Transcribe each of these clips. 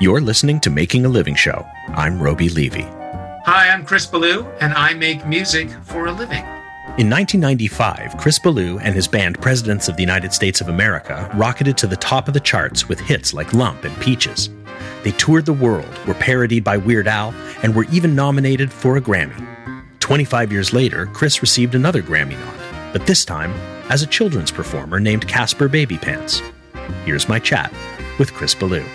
You're listening to Making a Living Show. I'm Roby Levy. Hi, I'm Chris Ballew, and I make music for a living. In 1995, Chris Ballew and his band Presidents of the United States of America rocketed to the top of the charts with hits like Lump and Peaches. They toured the world, were parodied by Weird Al, and were even nominated for a Grammy. 25 years later, Chris received another Grammy nod, but this time as a children's performer named Caspar Babypants. Here's my chat with Chris Ballew.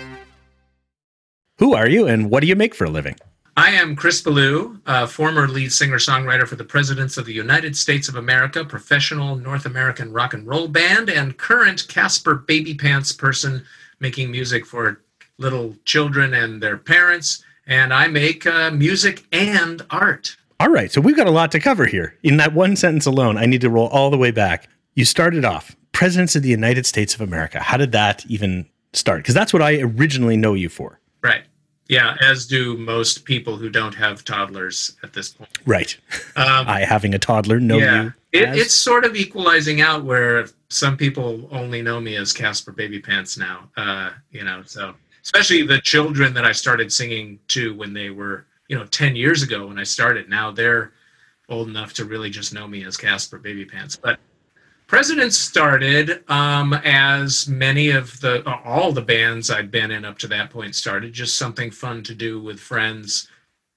Who are you and what do you make for a living? I am Chris Ballew, a former lead singer songwriter for the Presidents of the United States of America, professional North American rock and roll band, and current Caspar Babypants person making music for little children and their parents. And I make uh, music and art. All right, so we've got a lot to cover here. In that one sentence alone, I need to roll all the way back. You started off Presidents of the United States of America. How did that even start? Because that's what I originally know you for. Right. Yeah, as do most people who don't have toddlers at this point. Right. Um, I, having a toddler, know yeah, you. It, it's sort of equalizing out where some people only know me as Caspar Babypants now. Uh, you know, so especially the children that I started singing to when they were, you know, 10 years ago when I started. Now they're old enough to really just know me as Caspar Babypants. But Presidents started um, as many of the all the bands I'd been in up to that point started, just something fun to do with friends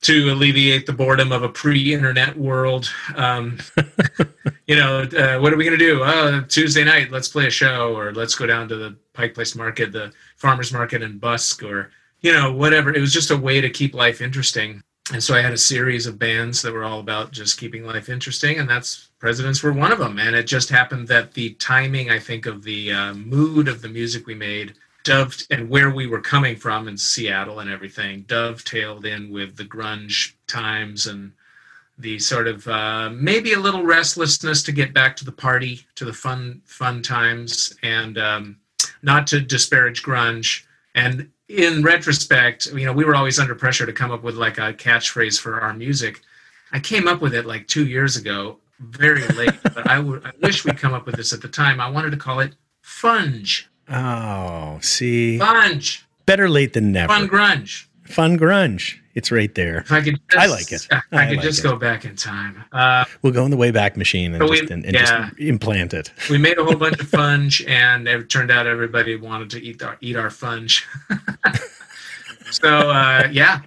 to alleviate the boredom of a pre-internet world. Um, you know, uh, what are we going to do? Uh, Tuesday night, let's play a show, or let's go down to the Pike Place Market, the farmers market and Busk, or you know, whatever. It was just a way to keep life interesting and so I had a series of bands that were all about just keeping life interesting, and that's Presidents were one of them. And it just happened that the timing, I think, of the uh, mood of the music we made, doved and where we were coming from in Seattle and everything, dovetailed in with the grunge times and the sort of uh, maybe a little restlessness to get back to the party, to the fun, fun times, and um, not to disparage grunge. And in retrospect, you know, we were always under pressure to come up with like a catchphrase for our music. I came up with it like two years ago, very late, but I wish we'd come up with this at the time. I wanted to call it Funge. Oh, see. Funge. Better late than never. Fun grunge. Fun grunge. It's right there. If I could, just, I like it. I, I could like just it. go back in time. Uh, We'll go in the Wayback Machine and, we- just, and, and yeah. just implant it. we made a whole bunch of funge, and it turned out everybody wanted to eat our eat our funge. so uh, yeah,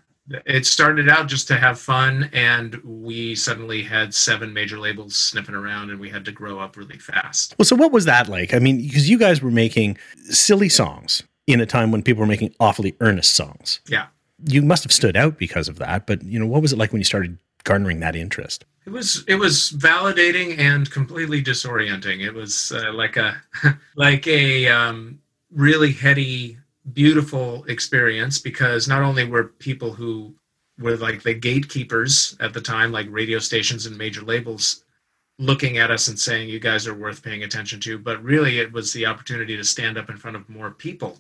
it started out just to have fun, and we suddenly had seven major labels sniffing around, and we had to grow up really fast. Well, so what was that like? I mean, because you guys were making silly songs in a time when people were making awfully earnest songs. Yeah. You must have stood out because of that. But you know, what was it like when you started garnering that interest? It was it was validating and completely disorienting. It was uh, like a like a um, really heady, beautiful experience because not only were people who were like the gatekeepers at the time, like radio stations and major labels, looking at us and saying you guys are worth paying attention to, but really it was the opportunity to stand up in front of more people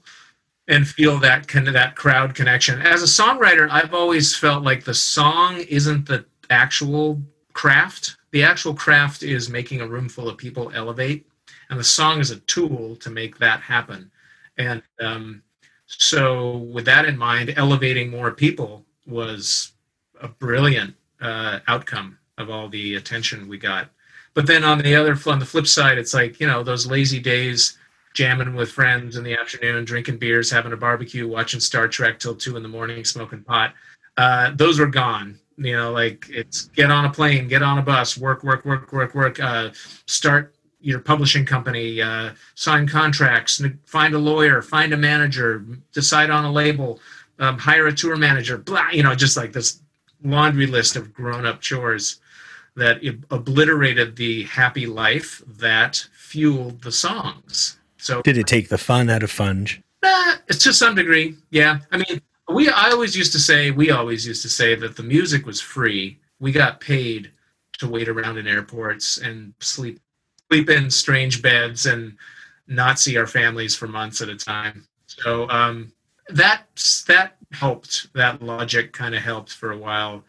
and feel that kind of that crowd connection. As a songwriter, I've always felt like the song isn't the actual craft. The actual craft is making a room full of people elevate, and the song is a tool to make that happen. And um, so, with that in mind, elevating more people was a brilliant uh, outcome of all the attention we got. But then on the other on the flip side, it's like you know those lazy days jamming with friends in the afternoon, drinking beers, having a barbecue, watching Star Trek till two in the morning, smoking pot. Uh, those were gone. You know, like it's get on a plane, get on a bus, work, work, work, work, work. Uh, start your publishing company, uh, sign contracts, find a lawyer, find a manager, decide on a label, um, hire a tour manager. Blah, you know, just like this laundry list of grown-up chores that obliterated the happy life that fueled the songs. So Did it take the fun out of Funge? uh, to some degree, yeah. I mean, we I always used to say we always used to say that the music was free. We got paid to wait around in airports and sleep sleep in strange beds and not see our families for months at a time. So um, that that helped. That logic kind of helped for a while.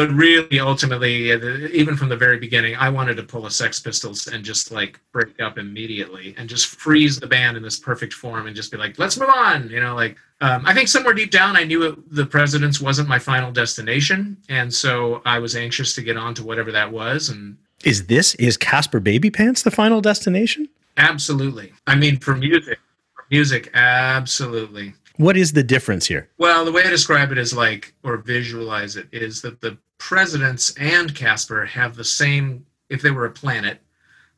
But really, ultimately, uh, even from the very beginning, I wanted to pull a Sex Pistols and just like break up immediately and just freeze the band in this perfect form and just be like, let's move on. You know, like um, I think somewhere deep down, I knew it, the Presidents wasn't my final destination, and so I was anxious to get on to whatever that was. And is this is caspar Babypants the final destination? Absolutely. I mean, for music, for music, absolutely. What is the difference here? Well, the way I describe it is like, or visualize it, is that the presidents and Caspar have the same, if they were a planet,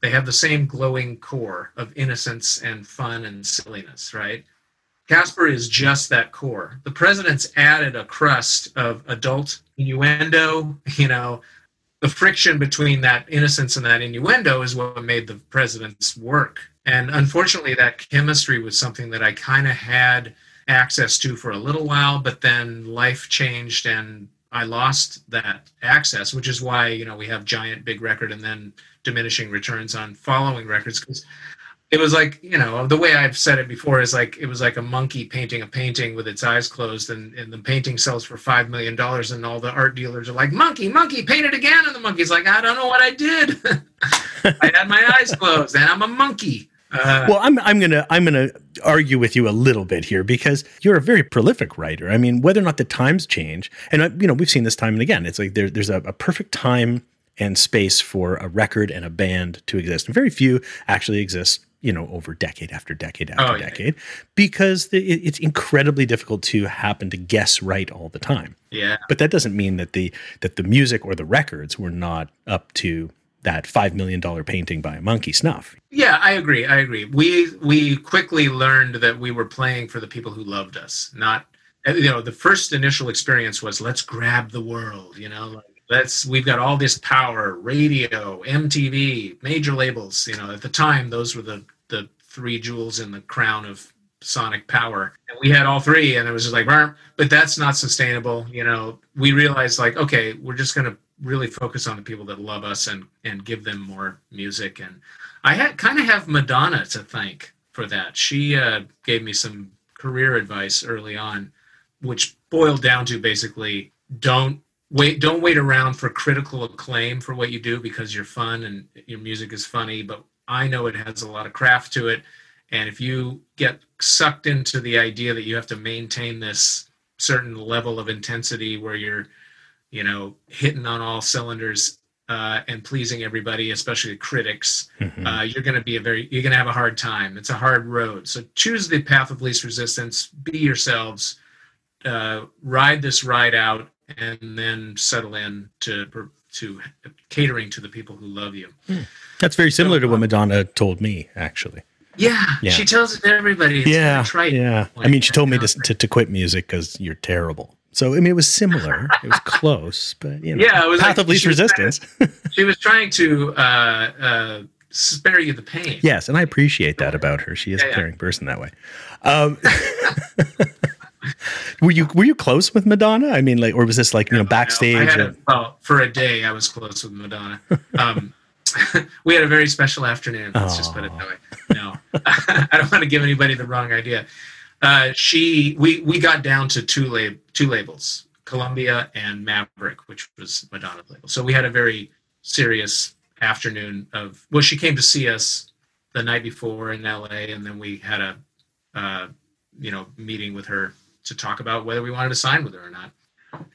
they have the same glowing core of innocence and fun and silliness, right? Caspar is just that core. The presidents added a crust of adult innuendo, you know, the friction between that innocence and that innuendo is what made the presidents work. And unfortunately, that chemistry was something that I kind of had access to for a little while, but then life changed and I lost that access, which is why you know we have giant big record and then diminishing returns on following records. Because it was like you know the way I've said it before is like it was like a monkey painting a painting with its eyes closed and, and the painting sells for five million dollars and all the art dealers are like monkey monkey paint it again. And the monkey's like I don't know what I did. I had my eyes closed and I'm a monkey uh, well, I'm I'm gonna I'm gonna argue with you a little bit here because you're a very prolific writer. I mean, whether or not the times change, and uh, you know we've seen this time and again. It's like there, there's a, a perfect time and space for a record and a band to exist, and very few actually exist. You know, over decade after decade after oh, yeah. decade, because the, it, it's incredibly difficult to happen to guess right all the time. Yeah, but that doesn't mean that the that the music or the records were not up to that five million dollar painting by a monkey snuff. Yeah, I agree. I agree. We we quickly learned that we were playing for the people who loved us, not uh, you know the first initial experience was let's grab the world. You know, like, let's we've got all this power, radio, MTV, major labels. You know, at the time those were the the three jewels in the crown of sonic power and we had all three and it was just like but that's not sustainable you know we realized like okay we're just going to really focus on the people that love us and and give them more music. And i had kind of have madonna to thank for that. She uh, gave me some career advice early on which boiled down to basically don't wait don't wait around for critical acclaim for what you do because you're fun and your music is funny but i know it has a lot of craft to it. And if you get sucked into the idea that you have to maintain this certain level of intensity where you're you know, hitting on all cylinders uh, and pleasing everybody, especially critics, mm-hmm. uh, you're going to be a very you're going to have a hard time. It's a hard road. So choose the path of least resistance. Be yourselves. Uh, ride this ride out, and then settle in to to catering to the people who love you. Mm. That's very similar so, to what Madonna told me, actually. Yeah, yeah. she tells it to everybody. It's yeah, right. Yeah, like, I mean, she told me to, to, to quit music because you're terrible. So I mean, it was similar. It was close, but you know, yeah, it was path like, of least resistance. she was trying to uh, uh, spare you the pain. Yes, and I appreciate that about her. She is yeah, a caring yeah. person that way. Um, were you were you close with Madonna? I mean, like, or was this like you know backstage? No, a, well, for a day, I was close with Madonna. Um, we had a very special afternoon. Let's Aww. just put it that way. No, I don't want to give anybody the wrong idea uh, she we we got down to two lab, two labels, Columbia and Maverick, which was Madonna's label. So we had a very serious afternoon of well, she came to see us the night before in LA, and then we had a uh, you know meeting with her to talk about whether we wanted to sign with her or not.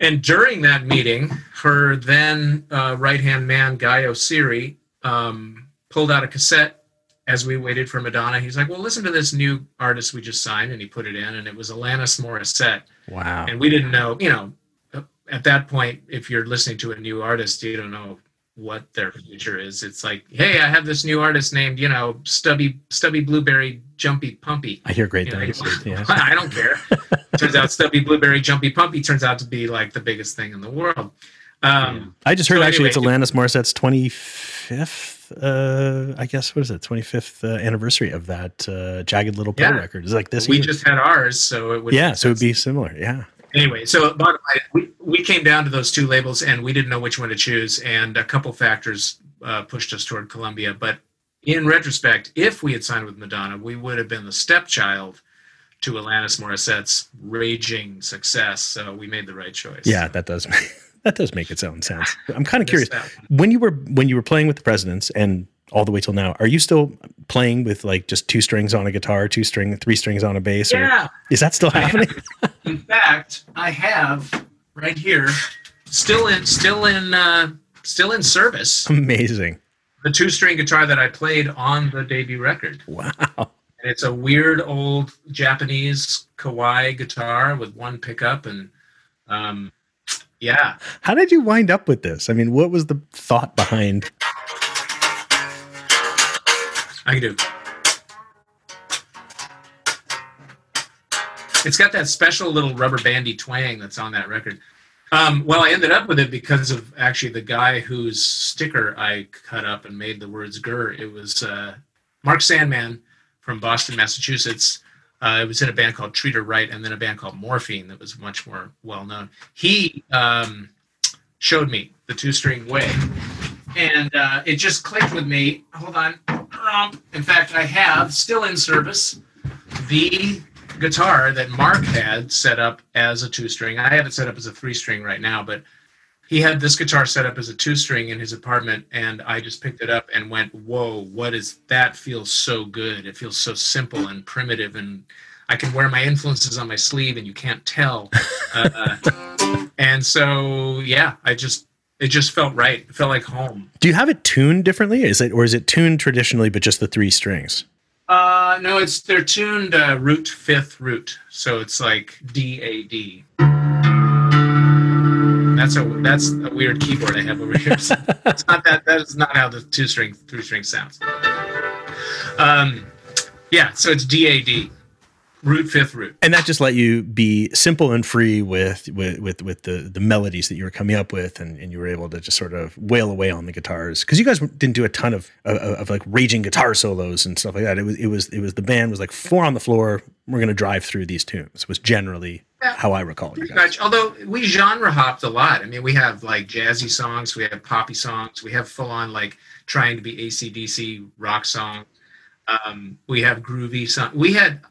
And during that meeting, her then uh, right hand man Guy Oseary um, pulled out a cassette as we waited for Madonna, he's like, "Well, listen to this new artist we just signed," and he put it in, and it was Alanis Morissette. Wow! And we didn't know, you know, at that point, if you're listening to a new artist, you don't know what their future is. It's like, hey, I have this new artist named, you know, Stubby Stubby Blueberry Jumpy Pumpy. I hear great you things. Know, yeah. I don't care. turns out Stubby Blueberry Jumpy Pumpy turns out to be like the biggest thing in the world. Um, I just heard so actually anyway, it's Alanis Morissette's 25th uh, I guess what is it, 25th uh, anniversary of that uh, Jagged Little Pill yeah. record. Is like this. We year. just had ours, so it would. Yeah, so it'd be similar. Yeah. Anyway, so bottom line, we we came down to those two labels, and we didn't know which one to choose, and a couple factors uh, pushed us toward Columbia. But in retrospect, if we had signed with Madonna, we would have been the stepchild to Alanis Morissette's raging success. So we made the right choice. Yeah, that does. That does make its own sense. I'm kind of curious when you were when you were playing with the presidents and all the way till now. Are you still playing with like just two strings on a guitar, two string, three strings on a bass? Yeah. is that still happening? in fact, I have right here, still in, still in, uh, still in service. Amazing. The two string guitar that I played on the debut record. Wow. And it's a weird old Japanese Kawai guitar with one pickup and, um, yeah. How did you wind up with this? I mean, what was the thought behind? I can do. It's got that special little rubber bandy twang that's on that record. Um, well, I ended up with it because of actually the guy whose sticker I cut up and made the words "gur." It was uh, Mark Sandman from Boston, Massachusetts. Uh, it was in a band called Treat Her Right, and then a band called Morphine that was much more well known. He um, showed me the two string way, and uh, it just clicked with me. Hold on. In fact, I have still in service the guitar that Mark had set up as a two string. I have it set up as a three string right now, but he had this guitar set up as a two string in his apartment, and I just picked it up and went, "Whoa, what is that? Feels so good. It feels so simple and primitive, and I can wear my influences on my sleeve, and you can't tell." Uh, and so, yeah, I just it just felt right. It felt like home. Do you have it tuned differently? Is it or is it tuned traditionally, but just the three strings? Uh, no, it's they're tuned uh, root fifth root, so it's like D A D. That's a that's a weird keyboard I have over here. So it's not that that is not how the two string three string sounds. Um, yeah, so it's D A D root fifth root and that just let you be simple and free with with with, with the the melodies that you were coming up with and, and you were able to just sort of wail away on the guitars because you guys didn't do a ton of, of, of like raging guitar solos and stuff like that it was it was it was the band was like four on the floor we're going to drive through these tunes was generally how i recall pretty much. Although we genre hopped a lot. I mean we have like jazzy songs we have poppy songs we have full on like trying to be acdc rock song. Um, we have groovy song. We had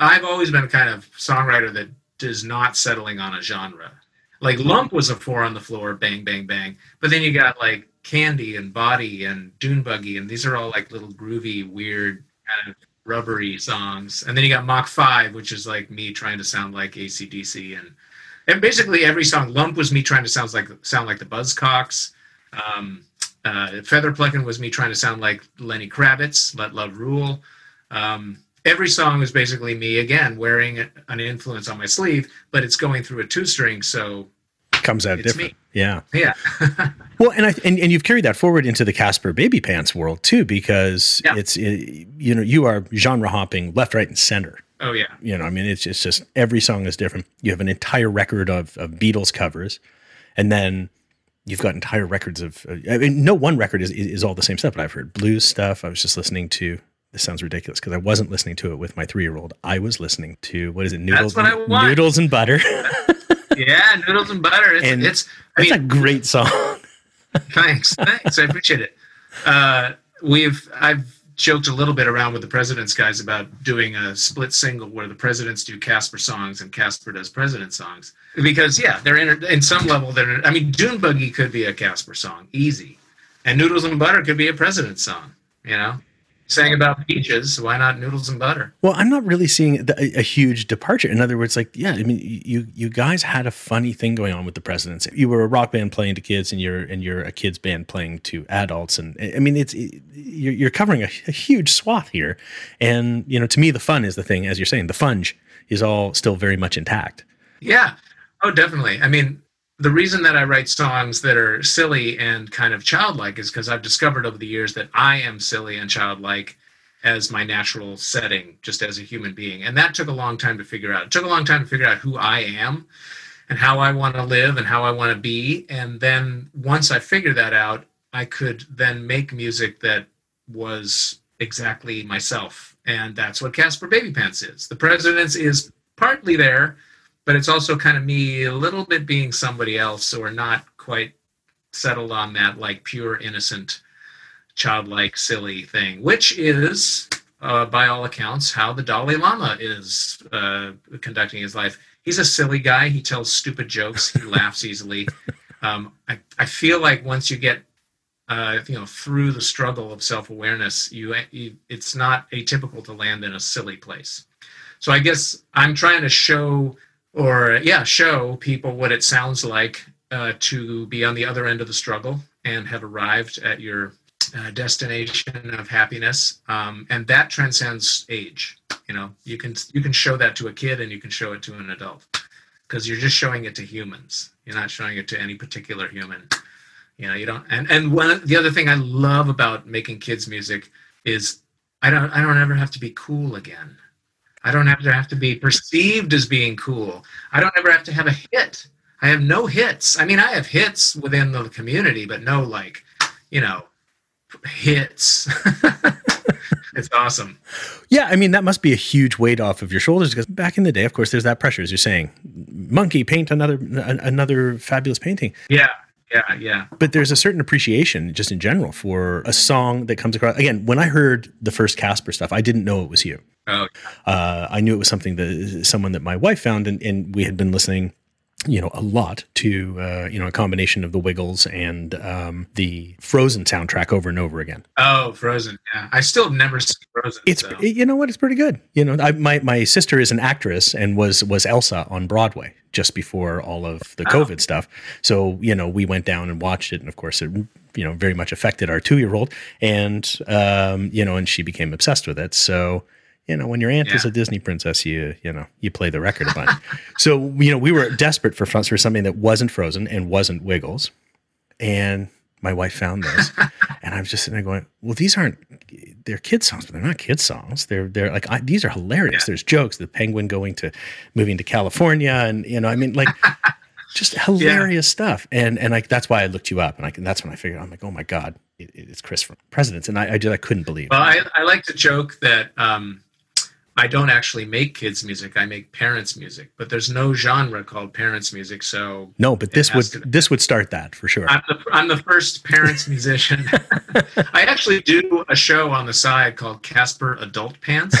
I've always been a kind of songwriter that does not settling on a genre. Like Lump was a four on the floor, bang, bang, bang. But then you got like Candy and Body and Dune Buggy, and these are all like little groovy, weird, kind of rubbery songs. And then you got Mach 5, which is like me trying to sound like ACDC. And and basically every song, Lump was me trying to sound like sound like the Buzzcocks. Um, uh, Feather Plucking was me trying to sound like Lenny Kravitz, Let Love Rule. Um, every song is basically me again wearing an influence on my sleeve, but it's going through a two string, so comes out different. Me. Yeah, yeah. well, and I and, and you've carried that forward into the Caspar Babypants world too, because yeah. it's it, you know you are genre hopping left, right, and center. Oh yeah. You know, I mean, it's it's just every song is different. You have an entire record of, of Beatles covers, and then you've got entire records of. Uh, I mean, no one record is is all the same stuff, but I've heard blues stuff. I was just listening to this sounds ridiculous because I wasn't listening to it with my three year old. I was listening to what is it? Noodles, and, noodles and butter. yeah, noodles and butter. It's, and it's I mean, a great song. thanks, thanks. I appreciate it. Uh, we've I've joked a little bit around with the presidents guys about doing a split single where the presidents do Caspar songs and Caspar does president songs because yeah, they're in in some level they're. I mean, Dune Buggy could be a Caspar song, easy, and Noodles and Butter could be a president song. You know, saying about peaches, why not noodles and butter? Well, I'm not really seeing a, a, huge departure. In other words, like, yeah, I mean, you you guys had a funny thing going on with the presidents. You were a rock band playing to kids, and you're and you're a kids band playing to adults, and I mean, it's it, you're, you're covering a, a huge swath here. And you know, to me, the fun is the thing, as you're saying, the funge is all still very much intact. Yeah. Oh, definitely. I mean, the reason that I write songs that are silly and kind of childlike is because I've discovered over the years that I am silly and childlike as my natural setting, just as a human being. And that took a long time to figure out. It took a long time to figure out who I am and how I want to live and how I want to be. And then once I figured that out, I could then make music that was exactly myself. And that's what Caspar Babypants is. The Presidents is partly there but it's also kind of me a little bit being somebody else or not quite settled on that like pure innocent childlike silly thing which is uh, by all accounts how the dalai lama is uh, conducting his life. He's a silly guy. He tells stupid jokes. He laughs easily. Um, I, I feel like once you get uh, you know through the struggle of self-awareness you, you it's not atypical to land in a silly place. So i guess i'm trying to show or yeah show people what it sounds like uh, to be on the other end of the struggle and have arrived at your uh, destination of happiness. Um, and that transcends age you know? You can you can show that to a kid and you can show it to an adult because you're just showing it to humans. You're not showing it to any particular human you know? You don't and and one the other thing i love about making kids music is i don't i don't ever have to be cool again i don't have to have to be perceived as being cool. I don't ever have to have a hit. I have no hits. I mean i have hits within the community but no like you know hits. It's awesome. Yeah i mean that must be a huge weight off of your shoulders because back in the day of course there's that pressure as you're saying. Monkey paint another another fabulous painting. Yeah yeah, yeah. But there's a certain appreciation just in general for a song that comes across. Again, when I heard the first Caspar stuff, I didn't know it was you. Oh. Uh, I knew it was something that someone that my wife found, and, and we had been listening you know a lot to uh, you know a combination of the Wiggles and um, the Frozen soundtrack over and over again. Oh, Frozen! Yeah, I still never seen Frozen. It's so. you know what? It's pretty good. You know, I, my my sister is an actress and was was Elsa on Broadway just before all of the oh. COVID stuff. So you know, we went down and watched it, and of course, it you know very much affected our two year old, and um, you know, and she became obsessed with it. So you know, when your aunt yeah. is a Disney princess, you you know you play the record a bunch. so you know, we were desperate for for something that wasn't Frozen and wasn't Wiggles, and my wife found those, and I was just sitting there going, "Well, these aren't they're kids songs, but they're not kids songs. They're they're like I, these are hilarious. Yeah. There's jokes. The penguin going to moving to California, and you know, I mean, like." just hilarious yeah. stuff, and and like that's why I looked you up, and I that's when I figured I'm like, oh my god, it, it's Chris from Presidents, and I, I just I couldn't believe. Well, I, I like to joke that um, I don't actually make kids music. I make parents music, but there's no genre called parents music. So no, but this would to, this would start that for sure. I'm the, I'm the first parents musician. I actually do a show on the side called Caspar Adult Pants,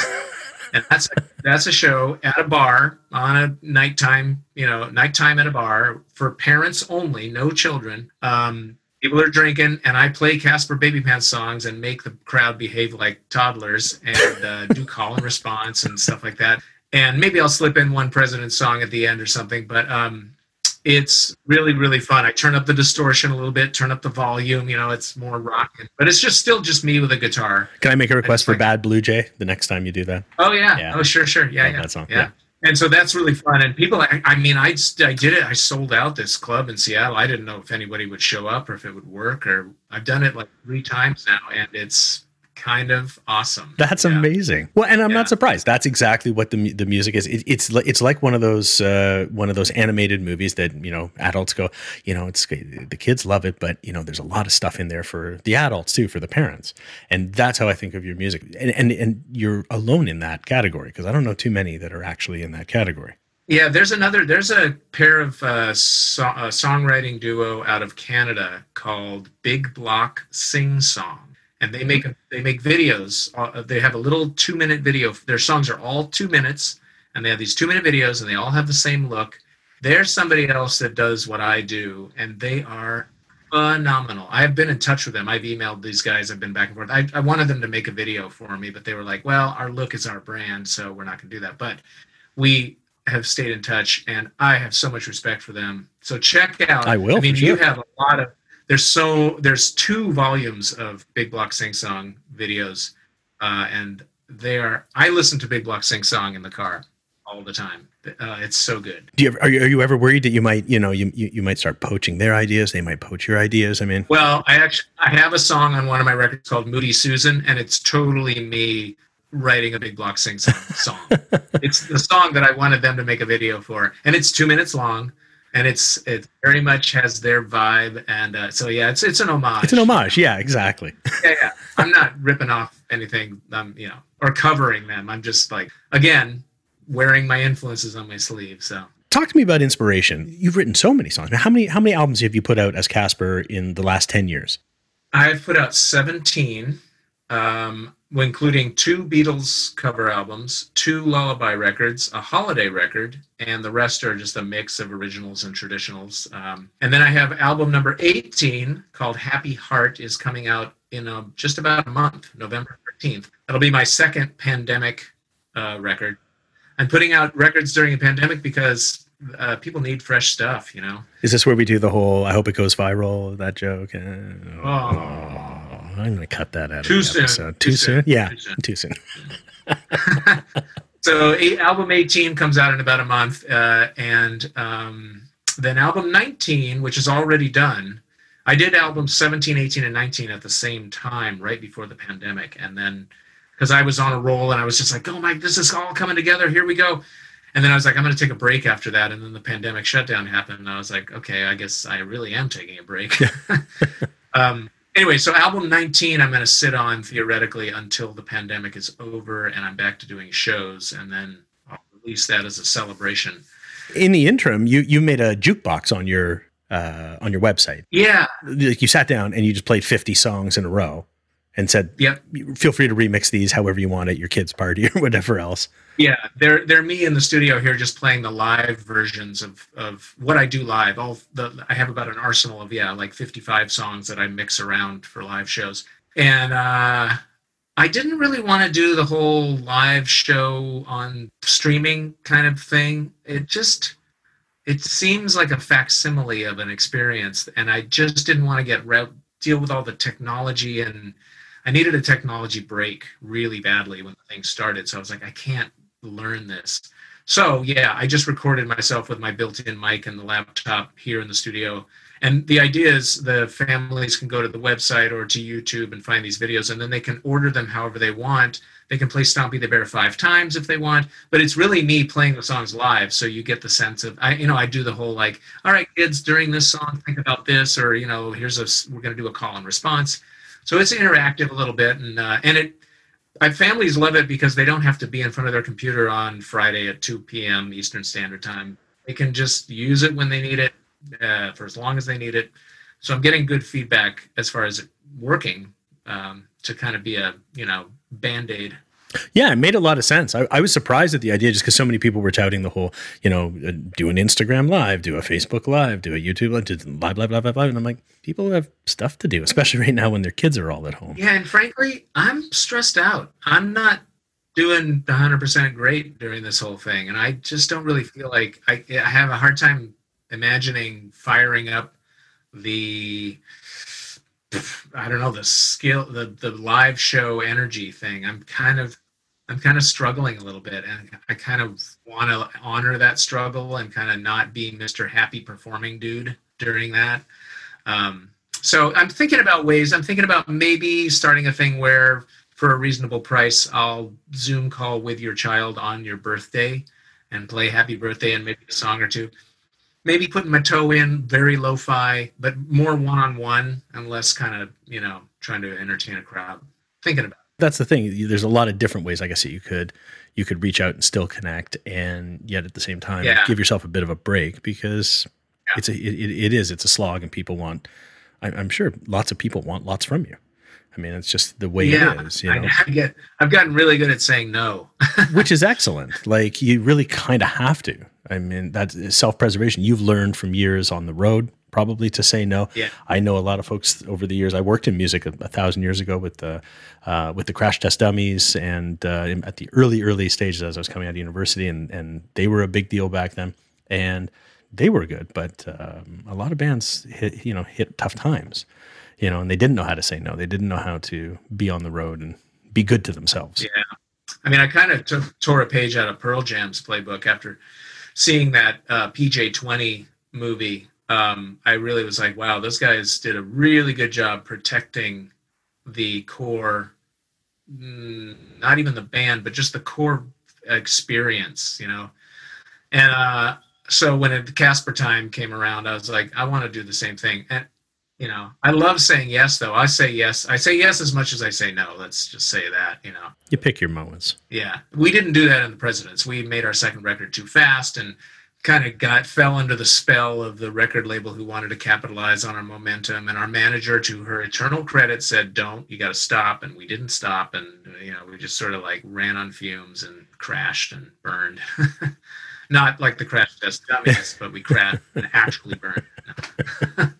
and that's a, that's a show at a bar on a nighttime, you know, nighttime at a bar for parents only, no children. Um, people are drinking and i play caspar babypants songs and make the crowd behave like toddlers and uh, do call and response and stuff like that. And maybe i'll slip in one president song at the end or something but um, it's really really fun. I turn up the distortion a little bit turn up the volume you know it's more rocking but it's just still just me with a guitar. Can i make a request for like, bad blue jay the next time you do that? Oh yeah, yeah. oh sure sure. Yeah, yeah. that song. Yeah. yeah and so that's really fun. And people i, I mean I, I did it. I sold out this club in seattle. I didn't know if anybody would show up or if it would work or i've done it like three times now and it's kind of awesome. That's yeah. amazing. Well, and I'm yeah. not surprised. That's exactly what the the music is. It, it's it's like one of those uh, one of those animated movies that you know adults go, you know, it's the kids love it, but you know, there's a lot of stuff in there for the adults too, for the parents, and that's how I think of your music. And and, and you're alone in that category because I don't know too many that are actually in that category. Yeah, there's another. There's a pair of uh, so, a songwriting duo out of Canada called Big Block Sing Song and they make they make videos. Uh, they have a little two minute video. Their songs are all two minutes, and they have these two minute videos, and they all have the same look. There's somebody else that does what I do, and they are phenomenal. I've been in touch with them. I've emailed these guys. I've been back and forth. I, I wanted them to make a video for me, but they were like, "Well, our look is our brand, so we're not going to do that." But we have stayed in touch, and I have so much respect for them. So check out. I will. I mean, sure. you have a lot of there's so there's two volumes of Big Block Sing Song videos, uh, and they are. I listen to Big Block Sing Song in the car all the time. Uh, it's so good. Do you ever, are you are you ever worried that you might you know you, you you might start poaching their ideas? They might poach your ideas. I mean, well, I actually I have a song on one of my records called Moody Susan, and it's totally me writing a big block sing song song. it's the song that I wanted them to make a video for, and it's two minutes long and it's it very much has their vibe and uh, so yeah it's it's an homage. It's an homage. Yeah exactly. Yeah yeah. I'm not ripping off anything. Um you know or covering them. I'm just like again wearing my influences on my sleeve so. Talk to me about inspiration. You've written so many songs. How many how many albums have you put out as caspar in the last 10 years? I've put out 17 um including two Beatles cover albums, two lullaby records, a holiday record, and the rest are just a mix of originals and traditionals. Um, and then I have album number 18 called Happy Heart is coming out in a, just about a month, November 13th. That'll be my second pandemic uh, record. I'm putting out records during a pandemic because uh, people need fresh stuff, you know. Is this where we do the whole "I hope it goes viral" that joke? Uh, Oh. I'm going to cut that out. Too soon. Too Too, soon. soon? Yeah, Too soon. too soon. so eight, album 18 comes out in about a month uh, and um, then album 19 which is already done i did albums 17 18 and 19 at the same time right before the pandemic and then because i was on a roll and i was just like oh my this is all coming together here we go and then i was like i'm going to take a break after that and then the pandemic shutdown happened and i was like okay i guess i really am taking a break um, anyway, so album 19, I'm going to sit on theoretically until the pandemic is over and I'm back to doing shows, and then I'll release that as a celebration. In the interim, you you made a jukebox on your uh, on your website. Yeah, Like you sat down and you just played 50 songs in a row, and said, Yep. feel free to remix these however you want at your kid's party or whatever else." yeah. They're they're me in the studio here, just playing the live versions of of what I do live. All the I have about an arsenal of yeah, like 55 songs that I mix around for live shows, and uh, I didn't really want to do the whole live show on streaming kind of thing. It just it seems like a facsimile of an experience, and I just didn't want to get re- deal with all the technology and I needed a technology break really badly when the thing started. So I was like, I can't learn this. So yeah, I just recorded myself with my built-in mic and the laptop here in the studio. And the idea is the families can go to the website or to YouTube and find these videos, and then they can order them however they want. They can play Stompy the Bear five times if they want, but it's really me playing the songs live, so you get the sense of I, you know, I do the whole like, all right, kids, during this song, think about this, or you know, here's a we're going to do a call and response. So it's interactive a little bit, and uh, and it my families love it because they don't have to be in front of their computer on Friday at 2 p.m. Eastern Standard Time. They can just use it when they need it uh, for as long as they need it. So I'm getting good feedback as far as it working um, to kind of be a you know band aid. Yeah, it made a lot of sense. I, I was surprised at the idea just because so many people were touting the whole, you know, uh, do an Instagram live, do a Facebook live, do a YouTube live, do live, live, live, live, live. And I'm like, people have stuff to do, especially right now when their kids are all at home. Yeah, and frankly, I'm stressed out. I'm not doing 100% great during this whole thing, and I just don't really feel like I, I have a hard time imagining firing up the I don't know the skill the the live show energy thing. I'm kind of I'm kind of struggling a little bit, and I kind of want to honor that struggle and kind of not be Mr. Happy performing dude during that. Um, so I'm thinking about ways. I'm thinking about maybe starting a thing where, for a reasonable price, I'll Zoom call with your child on your birthday and play Happy Birthday and maybe a song or two. Maybe putting my toe in, very lo-fi, but more one-on-one and less kind of you know trying to entertain a crowd. Thinking about. It. That's the thing. There's a lot of different ways, I guess, that you could you could reach out and still connect, and yet at the same time Yeah. give yourself a bit of a break because Yeah. it's a it, it is it's a slog, and people want. I, I'm sure lots of people want lots from you. I mean, it's just the way yeah, it is, you I. I get. I've gotten really good at saying no. which is excellent. Like you really kind of have to. I mean, that's self preservation. You've learned from years on the road, probably to say no. Yeah. I know a lot of folks over the years. I worked in music a, a thousand years ago with the uh, with the Crash Test Dummies, and uh, in- at the early early stages as I was coming out of university, and and they were a big deal back then, and they were good. But um, a lot of bands hit you know hit tough times, you know, and they didn't know how to say no. They didn't know how to be on the road and be good to themselves. Yeah. I mean, I kind of took, tore a page out of Pearl Jam's playbook after seeing that uh, PJ 20 movie. Um, I really was like, wow, those guys did a really good job protecting the core, mm, not even the band, but just the core experience, you know? And uh, so when it, Caspar time came around, I was like, I want to do the same thing. And you know, I love saying yes, though. I say yes. I say yes as much as I say no. Let's just say that, you know. You pick your moments. Yeah. We didn't do that in the Presidents. We made our second record too fast and kind of got fell under the spell of the record label who wanted to capitalize on our momentum and our manager to her eternal credit said don't you got to stop and we didn't stop and you know we just sort of like ran on fumes and crashed and burned not like the crash test dummies but we crashed and actually burned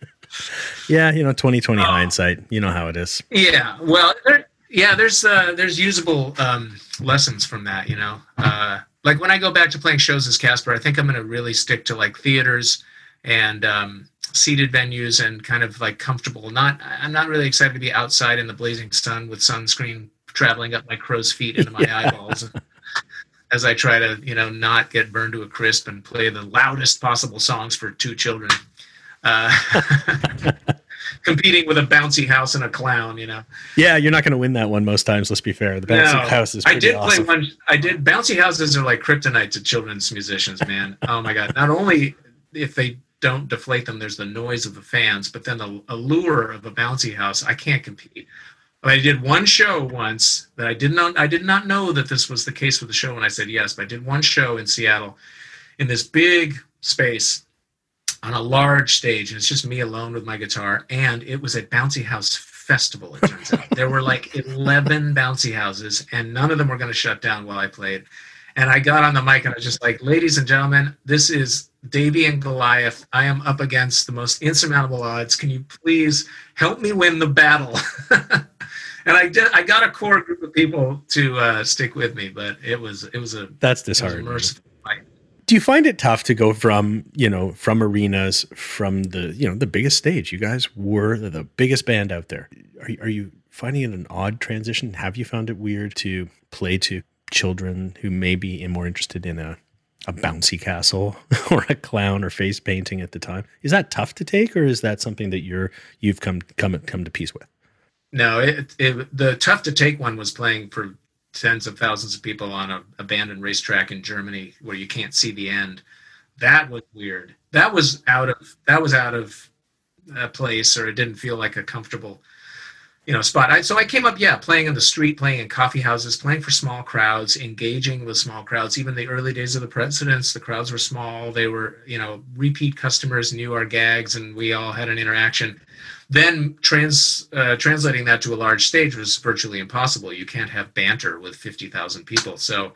yeah you know 2020 uh, hindsight you know how it is yeah well there, yeah there's uh there's usable um lessons from that you know uh like when I go back to playing shows as Caspar, I think I'm going to really stick to like theaters and um, seated venues and kind of like comfortable. Not I'm not really excited to be outside in the blazing sun with sunscreen traveling up my crow's feet into my yeah. eyeballs. as I try to, you know, not get burned to a crisp and play the loudest possible songs for two children. Uh, competing with a bouncy house and a clown, you know. Yeah, you're not going to win that one most times. Let's be fair. The bouncy no, house is. I did awesome. play one. I did. Bouncy houses are like kryptonite to children's musicians, man. oh my god! Not only if they don't deflate them, there's the noise of the fans, but then the allure of a bouncy house. I can't compete. But I did one show once that I did not. I did not know that this was the case with the show when I said yes. But I did one show in Seattle, in this big space on a large stage, and it's just me alone with my guitar. And it was a bouncy house festival. It turns out there were like eleven bouncy houses, and none of them were going to shut down while I played. And I got on the mic and I was just like, "Ladies and gentlemen, this is Davy and Goliath. I am up against the most insurmountable odds. Can you please help me win the battle?" and I did. I got a core group of people to uh, stick with me, but it was it was a that's disheartening do you find it tough to go from you know from arenas from the you know the biggest stage? You guys were the biggest band out there. Are, are you finding it an odd transition? Have you found it weird to play to children who may be more interested in a a bouncy castle or a clown or face painting at the time? Is that tough to take or is that something that you're you've come come come to peace with? No it, it the tough to take one was playing for tens of thousands of people on a abandoned racetrack in Germany where you can't see the end. That was weird. That was out of that was out of a place, or it didn't feel like a comfortable, you know, spot. I, so I came up, yeah, playing in the street, playing in coffee houses, playing for small crowds, engaging with small crowds. Even the early days of the Presidents, the crowds were small. They were, you know, repeat customers knew our gags, and we all had an interaction then trans uh, translating that to a large stage was virtually impossible. You can't have banter with fifty thousand people, so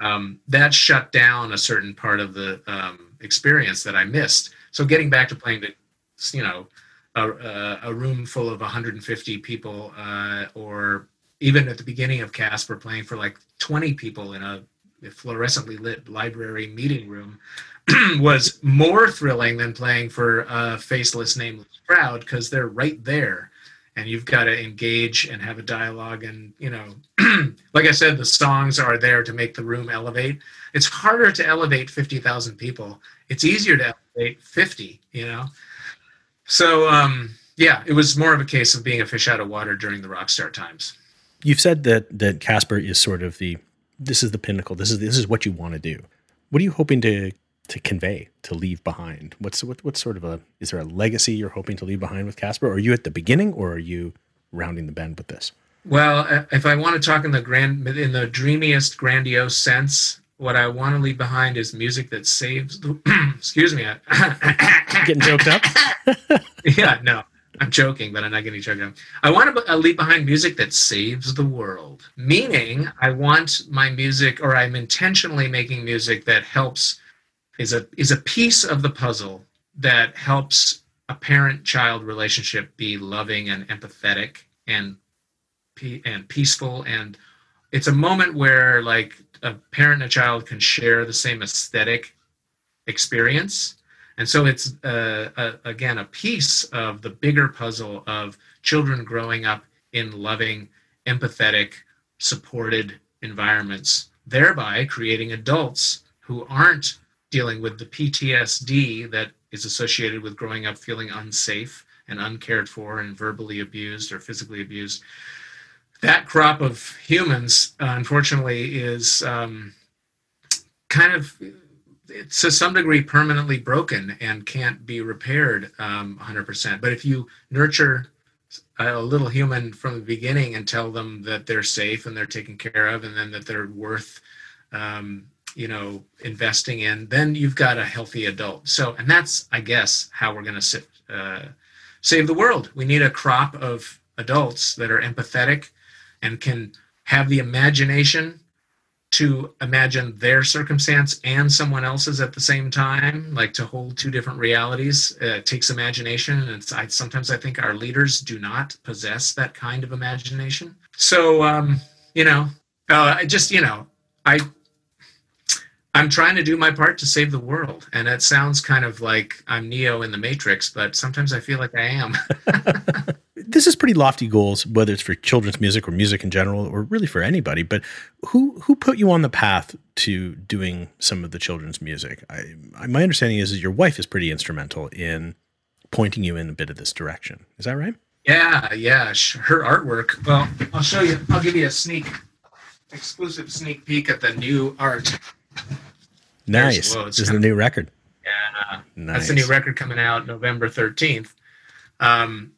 um, that shut down a certain part of the um, experience that I missed. So getting back to playing to, you know, a, a room full of 150 people, uh, or even at the beginning of Caspar, playing for like 20 people in a fluorescently lit library meeting room was more thrilling than playing for faceless, nameless crowd because they're right there and you've got to engage and have a dialogue and you know like i said the songs are there to make the room elevate. It's harder to elevate 50,000 people. It's easier to elevate 50 you know? So um yeah it was more of a case of being a fish out of water during the rock star times. You've said that that caspar is sort of the this is the pinnacle. This is this is what you want to do. What are you hoping to to convey to leave behind? What's what, what sort of a is there a legacy you're hoping to leave behind with caspar? Are you at the beginning or are you rounding the bend with this? Well uh, if i want to talk in the grand in the dreamiest grandiose sense what i want to leave behind is music that saves excuse me uh, getting choked up? Yeah no i'm joking but i'm not getting choked up. I want to uh, leave behind music that saves the world meaning i want my music or i'm intentionally making music that helps is a is a piece of the puzzle that helps a parent child relationship be loving and empathetic and and peaceful. And it's a moment where like a parent and a child can share the same aesthetic experience. And so it's uh, a, again a piece of the bigger puzzle of children growing up in loving empathetic supported environments thereby creating adults who aren't dealing with the PTSD that is associated with growing up feeling unsafe and uncared for and verbally abused or physically abused. That crop of humans, uh, unfortunately, is um, kind of to some degree permanently broken and can't be repaired um, 100%. But if you nurture a little human from the beginning and tell them that they're safe and they're taken care of and then that they're worth um, you know investing in then you've got a healthy adult. So and that's i guess how we're going to uh, save the world. We need a crop of adults that are empathetic and can have the imagination to imagine their circumstance and someone else's at the same time like to hold two different realities. Uh, takes imagination and I, sometimes i think our leaders do not possess that kind of imagination. So um, you know uh, i just you know i i'm trying to do my part to save the world and it sounds kind of like i'm neo in the matrix but sometimes i feel like i am this is pretty lofty goals, whether it's for children's music or music in general, or really for anybody. But who who put you on the path to doing some of the children's music? I, I, my understanding is that your wife is pretty instrumental in pointing you in a bit of this direction. Is that right? Yeah, yeah. Her artwork. Well, I'll show you. I'll give you a sneak, exclusive sneak peek at the new art. Nice. This is the new record. Yeah, nice. that's the new record coming out November thirteenth. Um,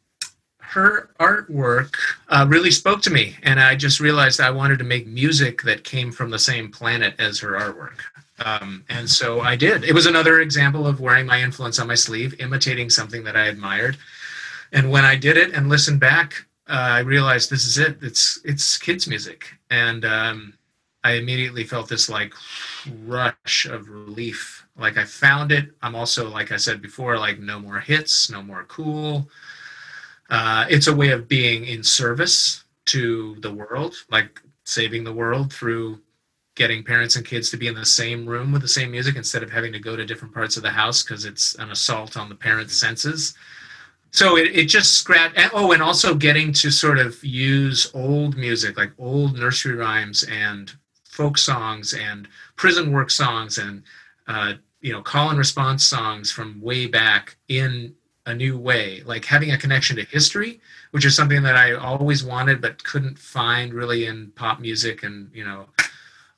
her artwork uh, really spoke to me, and I just realized I wanted to make music that came from the same planet as her artwork. Um, and so I did. It was another example of wearing my influence on my sleeve, imitating something that I admired. And when I did it and listened back, uh, I realized this is it. It's it's kids' music, and um, I immediately felt this like rush of relief. Like I found it. I'm also, like I said before, like no more hits, no more cool uh, it's a way of being in service to the world, like saving the world through getting parents and kids to be in the same room with the same music instead of having to go to different parts of the house because it's an assault on the parents' senses. So it, it just scratched. Oh, and also getting to sort of use old music, like old nursery rhymes and folk songs and prison work songs and uh, you know call and response songs from way back in a new way, like having a connection to history, which is something that I always wanted but couldn't find really in pop music and you know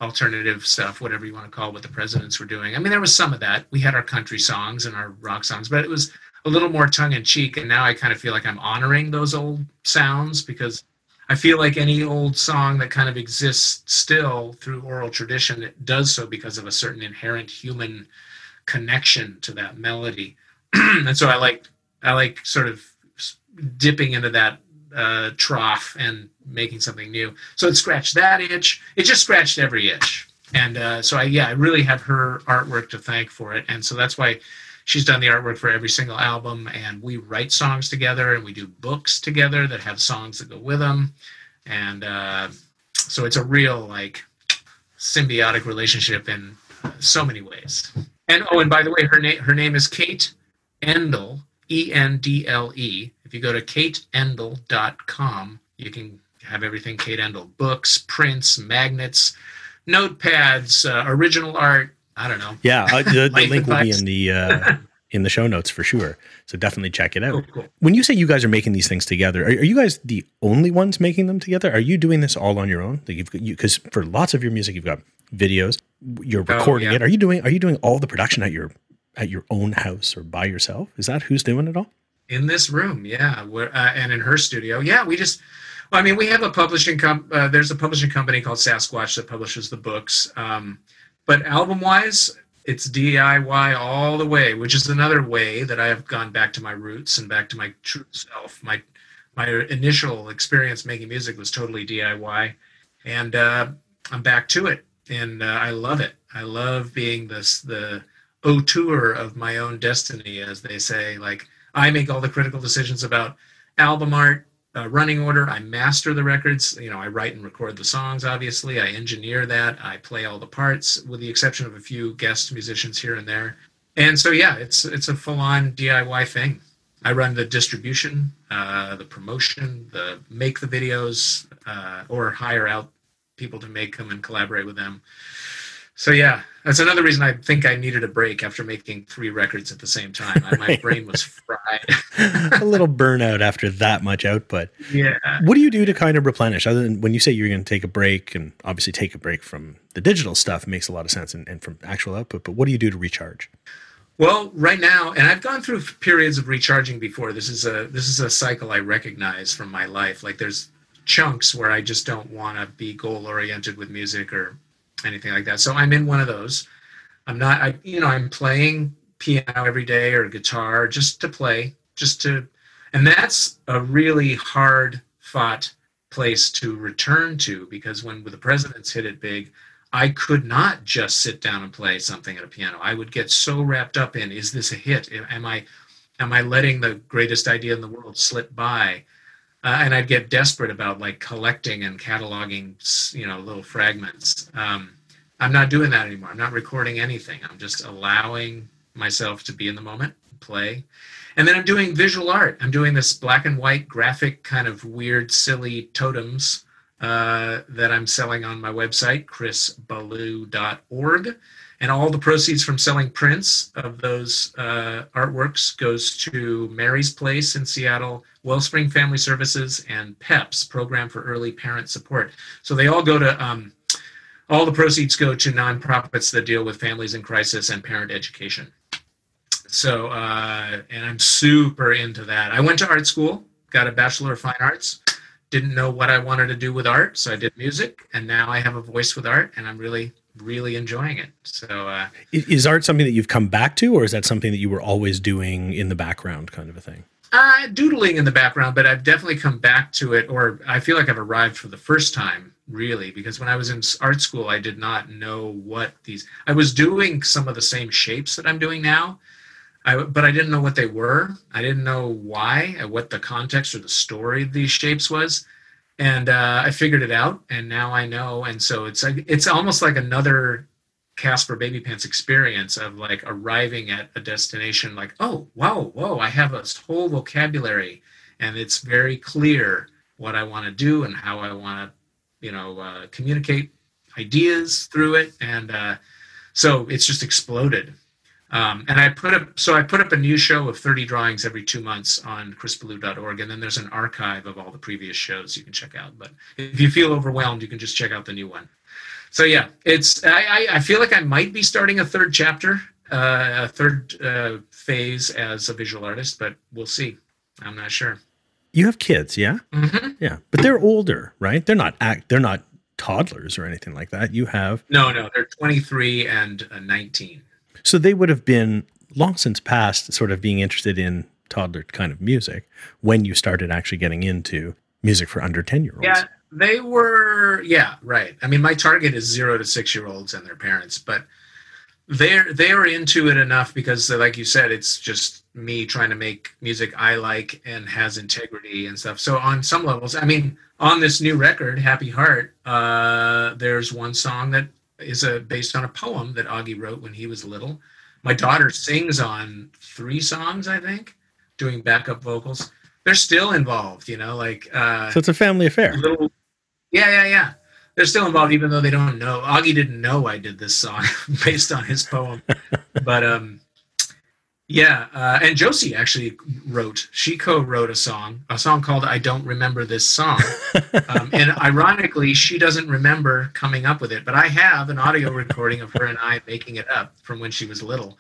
alternative stuff, whatever you want to call what the presidents were doing. I mean, there was some of that. We had our country songs and our rock songs, but it was a little more tongue in cheek. And now I kind of feel like I'm honoring those old sounds because I feel like any old song that kind of exists still through oral tradition, it does so because of a certain inherent human connection to that melody. and so I like I like sort of dipping into that uh, trough and making something new. So it scratched that itch. It just scratched every itch. And uh, so I, yeah, I really have her artwork to thank for it. And so that's why she's done the artwork for every single album. And we write songs together and we do books together that have songs that go with them. And uh, so it's a real like symbiotic relationship in so many ways. And oh, and by the way, her name her name is Kate Endle, E N D L E. If you go to kateendle.com, you can have everything Kate Endle books, prints, magnets, notepads, uh, original art. I don't know. Yeah, uh, the, the link will be in the uh, in the show notes for sure. So definitely check it out. Cool, cool. When you say you guys are making these things together, are, are, you guys the only ones making them together? Are you doing this all on your own? Like you've because you, for lots of your music, you've got videos, you're oh, recording oh, yeah. it. Are you doing? Are you doing all the production at your at your own house or by yourself? Is that who's doing it all? In this room, yeah. Uh, and in her studio, yeah. We just, well, I mean, we have a publishing comp. Uh, there's a publishing company called Sasquatch that publishes the books. Um, but album wise, it's DIY all the way, which is another way that I have gone back to my roots and back to my true self. My my initial experience making music was totally DIY, and uh, I'm back to it, and uh, I love it. I love being this the auteur of my own destiny, as they say. Like I make all the critical decisions about album art, uh, running order. I master the records. You know, I write and record the songs. Obviously, I engineer that. I play all the parts, with the exception of a few guest musicians here and there. And so, yeah, it's it's a full-on DIY thing. I run the distribution, uh, the promotion, the make the videos, uh, or hire out people to make them and collaborate with them so yeah, that's another reason I think I needed a break after making three records at the same time. My brain was fried. a little burnout after that much output. Yeah. What do you do to kind of replenish? Other than when you say you're going to take a break, and obviously take a break from the digital stuff makes a lot of sense, and, and from actual output. But what do you do to recharge? Well, right now, and I've gone through periods of recharging before. This is a this is a cycle I recognize from my life. Like there's chunks where I just don't want to be goal oriented with music or anything like that. So I'm in one of those. I'm not, I, you know, I'm playing piano every day or guitar just to play, just to, and that's a really hard fought place to return to because when the presidents hit it big, I could not just sit down and play something at a piano. I would get so wrapped up in, is this a hit? Am I, am I letting the greatest idea in the world slip by? Uh, and I'd get desperate about like collecting and cataloging, you know, little fragments. Um, I'm not doing that anymore. I'm not recording anything. I'm just allowing myself to be in the moment, play. And then I'm doing visual art. I'm doing this black and white graphic kind of weird, silly totems uh, that I'm selling on my website, chrisballew.org. And all the proceeds from selling prints of those uh, artworks goes to Mary's Place in Seattle, Wellspring Family Services, and PEPS, Program for Early Parent Support. So they all go to um, all the proceeds go to nonprofits that deal with families in crisis and parent education. So, uh, and I'm super into that. I went to art school, got a Bachelor of Fine Arts, didn't know what I wanted to do with art, so I did music, and now I have a voice with art, and I'm really, really enjoying it. So, uh, is art something that you've come back to, or is that something that you were always doing in the background, kind of a thing? Uh, doodling in the background, but I've definitely come back to it, or I feel like I've arrived for the first time really because when i was in art school i did not know what these i was doing some of the same shapes that i'm doing now. I, but i didn't know what they were. I didn't know why uh, what the context or the story of these shapes was. And uh, i figured it out and now i know. And so it's it's almost like another caspar babypants experience of like arriving at a destination like oh wow whoa i have a whole vocabulary and it's very clear what i want to do and how i want to you know uh, communicate ideas through it. And uh, so it's just exploded. Um, and i put up so i put up a new show of 30 drawings every two months on chrisballew.org and then there's an archive of all the previous shows you can check out. But if you feel overwhelmed you can just check out the new one. So yeah it's i, I feel like i might be starting a third chapter uh, a third uh, phase as a visual artist but we'll see. I'm not sure you have kids, yeah? Mm-hmm. Yeah. But they're older, right? They're not act they're not toddlers or anything like that. You have No, no, they're 23 and uh, 19. So they would have been long since past sort of being interested in toddler kind of music when you started actually getting into music for under 10 year olds. Yeah, they were yeah, right. I mean, my target is 0 to 6 year olds and their parents, but they're they're into it enough because like you said it's just me trying to make music i like and has integrity and stuff. So on some levels i mean on this new record happy heart uh, there's one song that is a based on a poem that augie wrote when he was little. My daughter sings on three songs i think doing backup vocals. They're still involved you know like uh, so it's a family affair. little, yeah yeah yeah they're still involved even though they don't know. Augie didn't know i did this song based on his poem. But um yeah uh, and josie actually wrote she co-wrote a song a song called i don't remember this song. Um, and ironically she doesn't remember coming up with it but i have an audio recording of her and i making it up from when she was little.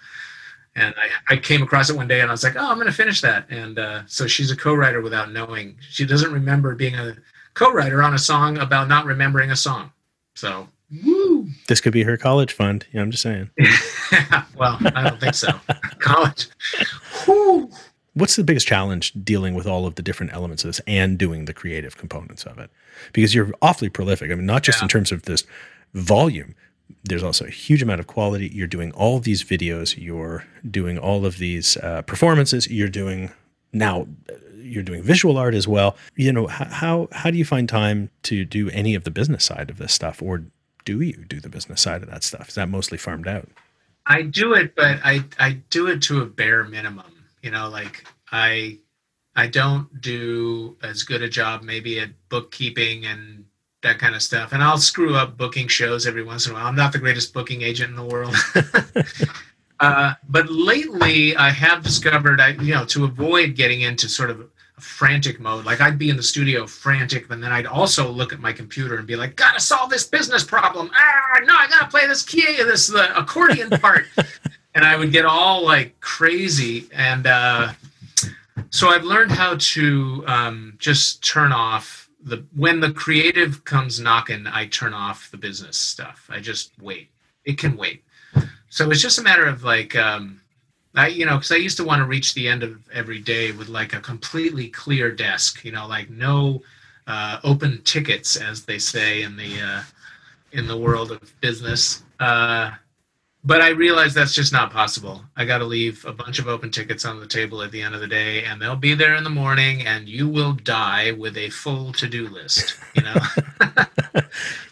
And I, I came across it one day and i was like oh i'm going to finish that. And uh, so she's a co-writer without knowing. She doesn't remember being a co-writer on a song about not remembering a song. So, woo. This could be her college fund. Yeah, I'm just saying. well, I don't think so. college. Woo. What's the biggest challenge dealing with all of the different elements of this and doing the creative components of it? Because you're awfully prolific. I mean, not just yeah. in terms of this volume, there's also a huge amount of quality. You're doing all of these videos, you're doing all of these uh, performances, you're doing now you're doing visual art as well. You know, how how do you find time to do any of the business side of this stuff, or do you do the business side of that stuff? Is that mostly farmed out? I do it, but I I do it to a bare minimum. You know, like I I don't do as good a job maybe at bookkeeping and that kind of stuff. And I'll screw up booking shows every once in a while. I'm not the greatest booking agent in the world. uh, but lately, I have discovered, I you know, to avoid getting into sort of a frantic mode. Like I'd be in the studio frantic, but then I'd also look at my computer and be like, "Gotta solve this business problem." Ah, no, I gotta play this key, this the accordion part, and I would get all like crazy. And uh, so I've learned how to um, just turn off the when the creative comes knocking, I turn off the business stuff. I just wait. It can wait. So it's just a matter of like, um, I you know, because I used to want to reach the end of every day with like a completely clear desk. You know, like no uh, open tickets, as they say in the uh, in the world of business. Uh, but I realize that's just not possible. I got to leave a bunch of open tickets on the table at the end of the day, and they'll be there in the morning, and you will die with a full to-do list. You know,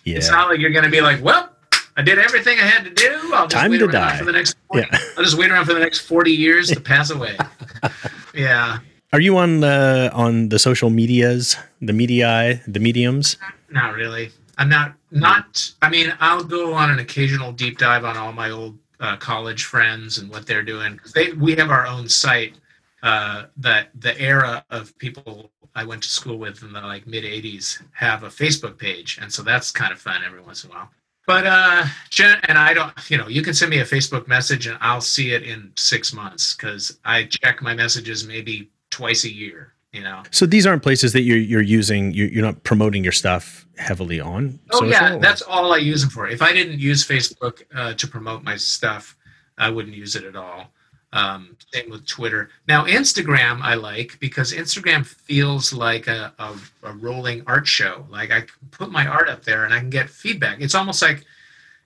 yeah. it's not like you're going to be like, well. I did everything I had to do. I'll just Time wait to around die. for the next. 40, yeah. I'll just wait around for the next forty years to pass away. yeah. Are you on the on the social medias, the media, the mediums? Not really. I'm not not. I mean, I'll go on an occasional deep dive on all my old uh, college friends and what they're doing. They we have our own site. Uh, that the era of people I went to school with in the like mid '80s have a Facebook page, and so that's kind of fun every once in a while. But uh, Jen and I don't. You know, you can send me a Facebook message, and I'll see it in six months because I check my messages maybe twice a year you know so these aren't places that you're you're using you're, you're not promoting your stuff heavily on oh social, yeah or? that's all i use them for if i didn't use facebook uh, to promote my stuff i wouldn't use it at all um, same with twitter. Now instagram i like because instagram feels like a, a, a rolling art show. Like i put my art up there and i can get feedback. It's almost like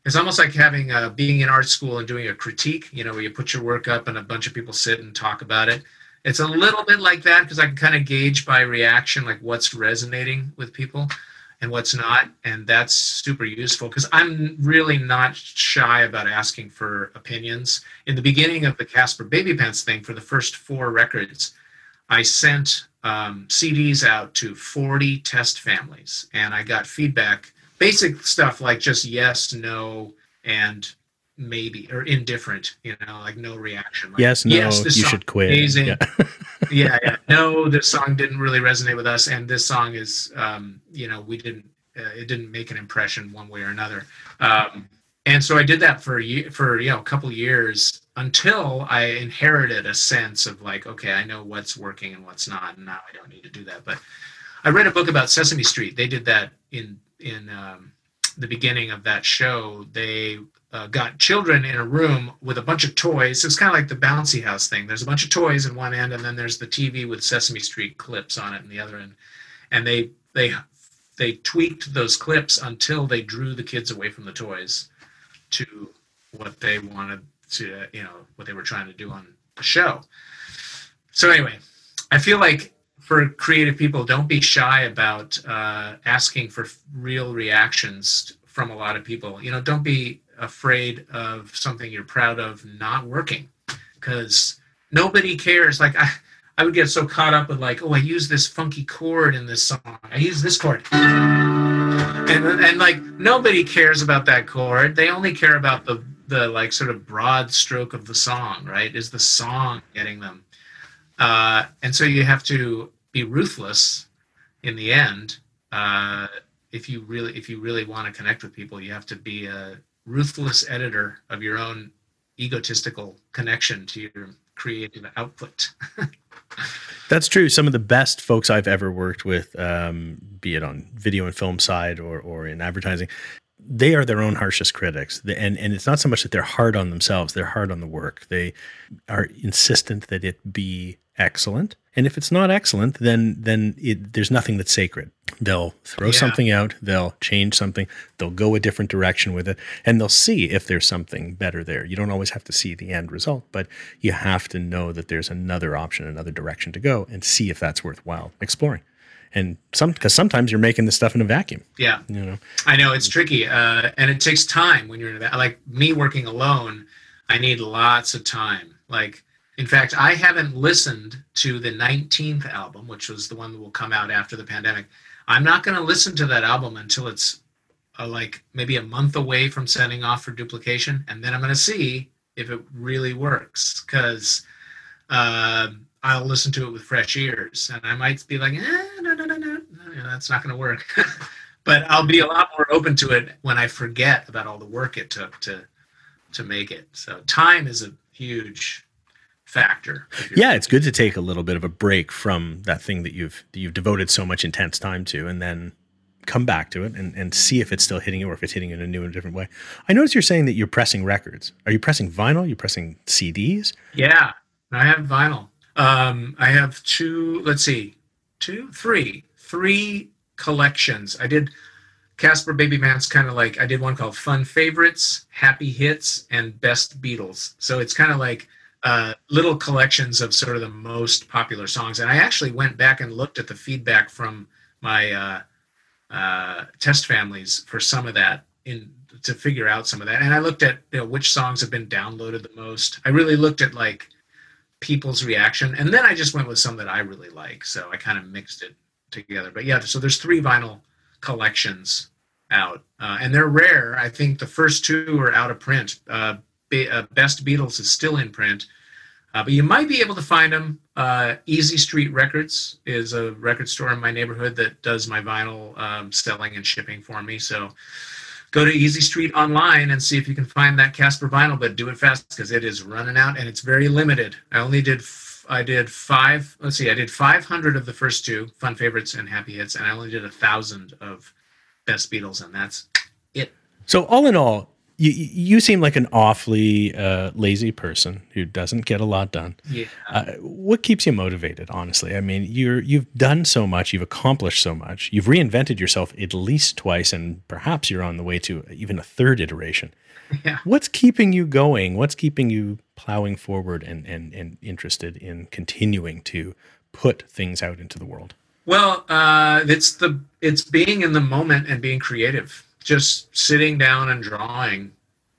it's almost like having uh, being in art school and doing a critique you know where you put your work up and a bunch of people sit and talk about it. It's a little bit like that because I can kind of gauge by reaction like what's resonating with people and what's not, and that's super useful because I'm really not shy about asking for opinions. In the beginning of the caspar Babypants thing, for the first four records, I sent um, CDs out to 40 test families, and I got feedback, basic stuff like just yes, no, and maybe or indifferent you know like no reaction like, yes no yes, you should quit. amazing. Yeah. yeah yeah. No this song didn't really resonate with us and this song is um you know we didn't uh, it didn't make an impression one way or another. Um and so i did that for for you know a couple years until i inherited a sense of like okay i know what's working and what's not and now i don't need to do that. But i read a book about sesame street. They did that in in um the beginning of that show, they uh, got children in a room with a bunch of toys. It's kind of like the bouncy house thing. There's a bunch of toys in one end, and then there's the TV with Sesame Street clips on it in the other end. And they they they tweaked those clips until they drew the kids away from the toys to what they wanted to, you know, what they were trying to do on the show. So anyway, I feel like for creative people, don't be shy about uh, asking for real reactions from a lot of people. You know, don't be afraid of something you're proud of not working because nobody cares. Like I, I would get so caught up with like, oh, I use this funky chord in this song. I use this chord. And, and like nobody cares about that chord. They only care about the the like sort of broad stroke of the song, right? Is the song getting them? Uh, and so you have to be ruthless in the end uh, if you really if you really want to connect with people you have to be a ruthless editor of your own egotistical connection to your creative output. That's true. Some of the best folks i've ever worked with um, be it on video and film side or, or in advertising they are their own harshest critics. And, and it's not so much that they're hard on themselves they're hard on the work. They are insistent that it be excellent and if it's not excellent, then then it, there's nothing that's sacred. They'll throw yeah. something out, they'll change something, they'll go a different direction with it, and they'll see if there's something better there. You don't always have to see the end result, but you have to know that there's another option, another direction to go, and see if that's worthwhile exploring. And some because sometimes you're making this stuff in a vacuum. Yeah, you know. I know it's tricky, uh, and it takes time when you're in a like me working alone. I need lots of time. Like in fact, I haven't listened to the 19th album, which was the one that will come out after the pandemic. I'm not going to listen to that album until it's uh, like maybe a month away from sending off for duplication, and then I'm going to see if it really works because uh, I'll listen to it with fresh ears, and I might be like, eh, no, no, no, no, no, that's not going to work. but I'll be a lot more open to it when I forget about all the work it took to to make it. So time is a huge factor. Yeah, it's good to take a little bit of a break from that thing that you've that you've devoted so much intense time to, and then come back to it and, and see if it's still hitting you or if it's hitting you in a new and different way. I notice you're saying that you're pressing records. Are you pressing vinyl? You're you pressing CDs? Yeah, I have vinyl. Um, I have two. Let's see, two, three, three collections. I did Caspar Babypants kind of like I did one called Fun Favorites, Happy Hits, and Best Beatles. So it's kind of like uh, little collections of sort of the most popular songs. And I actually went back and looked at the feedback from my uh, uh, test families for some of that in to figure out some of that. And I looked at you know, which songs have been downloaded the most. I really looked at like people's reaction, and then I just went with some that I really like. So I kind of mixed it together. But yeah, so there's three vinyl collections out, uh, and they're rare. I think the first two are out of print. Uh, Be- uh, Best Beatles is still in print, uh, but you might be able to find them. Uh, Easy Street Records is a record store in my neighborhood that does my vinyl um, selling and shipping for me. So go to Easy Street online and see if you can find that Caspar vinyl, but do it fast because it is running out and it's very limited. I only did I did five. Let's see, I did 500 of the first two fun favorites and happy hits, and I only did a thousand of best Beatles, and that's it. So all in all, you you seem like an awfully uh, lazy person who doesn't get a lot done. Yeah. Uh, what keeps you motivated? Honestly, I mean, you're you've done so much, you've accomplished so much, you've reinvented yourself at least twice, and perhaps you're on the way to even a third iteration. Yeah. What's keeping you going? What's keeping you plowing forward and and and interested in continuing to put things out into the world? Well, uh, it's the it's being in the moment and being creative just sitting down and drawing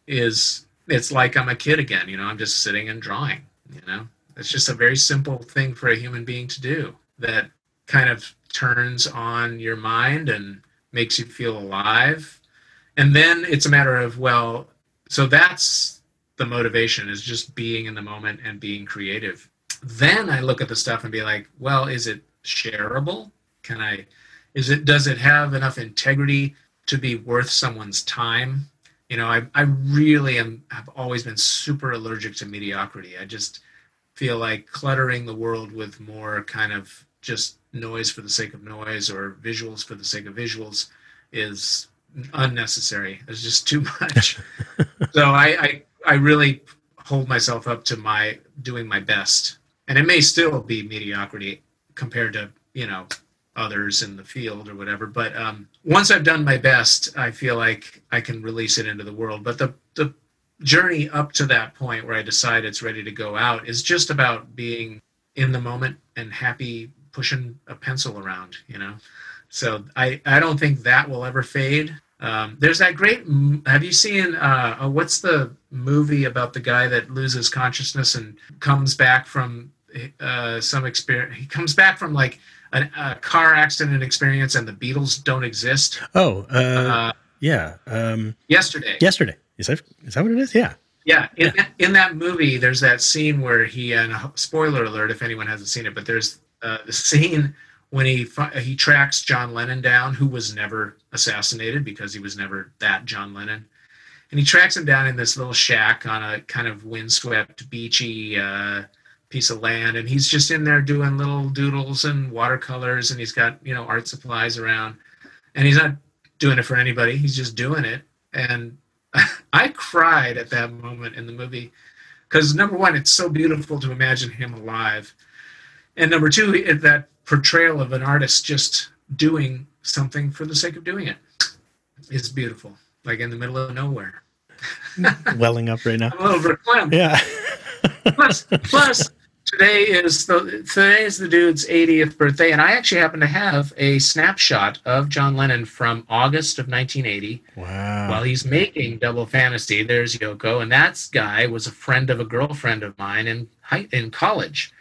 is it's like I'm a kid again, you know, I'm just sitting and drawing, you know. It's just a very simple thing for a human being to do that kind of turns on your mind and makes you feel alive. And then it's a matter of, well, so that's the motivation is just being in the moment and being creative. Then I look at the stuff and be like, well, is it shareable? Can I is it does it have enough integrity to be worth someone's time. You know, I, I really am have always been super allergic to mediocrity. I just feel like cluttering the world with more kind of just noise for the sake of noise or visuals for the sake of visuals is unnecessary. It's just too much. so I, I I really hold myself up to my doing my best. And it may still be mediocrity compared to, you know, others in the field or whatever. But um, once I've done my best, I feel like I can release it into the world. But the the journey up to that point where I decide it's ready to go out is just about being in the moment and happy pushing a pencil around, you know. So I I don't think that will ever fade. Um, there's that great. Have you seen uh, uh, what's the movie about the guy that loses consciousness and comes back from uh, some experience? He comes back from like a, a, car accident experience and the Beatles don't exist. Oh, uh, uh, yeah. Um, yesterday. Yesterday. Is that is that what it is? Yeah. Yeah. In, yeah. in that movie, there's that scene where he and spoiler alert if anyone hasn't seen it, but there's uh, the scene when he he tracks John Lennon down, who was never assassinated because he was never that John Lennon, and he tracks him down in this little shack on a kind of windswept, beachy uh, piece of land and he's just in there doing little doodles and watercolors and he's got you know art supplies around. And he's not doing it for anybody he's just doing it. And i cried at that moment in the movie because number one it's so beautiful to imagine him alive. And number two that portrayal of an artist just doing something for the sake of doing it is beautiful like in the middle of nowhere. Welling up right now. I'm a little verklempt. Yeah. Plus plus today is the today is the dude's 80th birthday, and I actually happen to have a snapshot of John Lennon from August of 1980. Wow! While he's making Double Fantasy, there's Yoko, and that guy was a friend of a girlfriend of mine in high, in college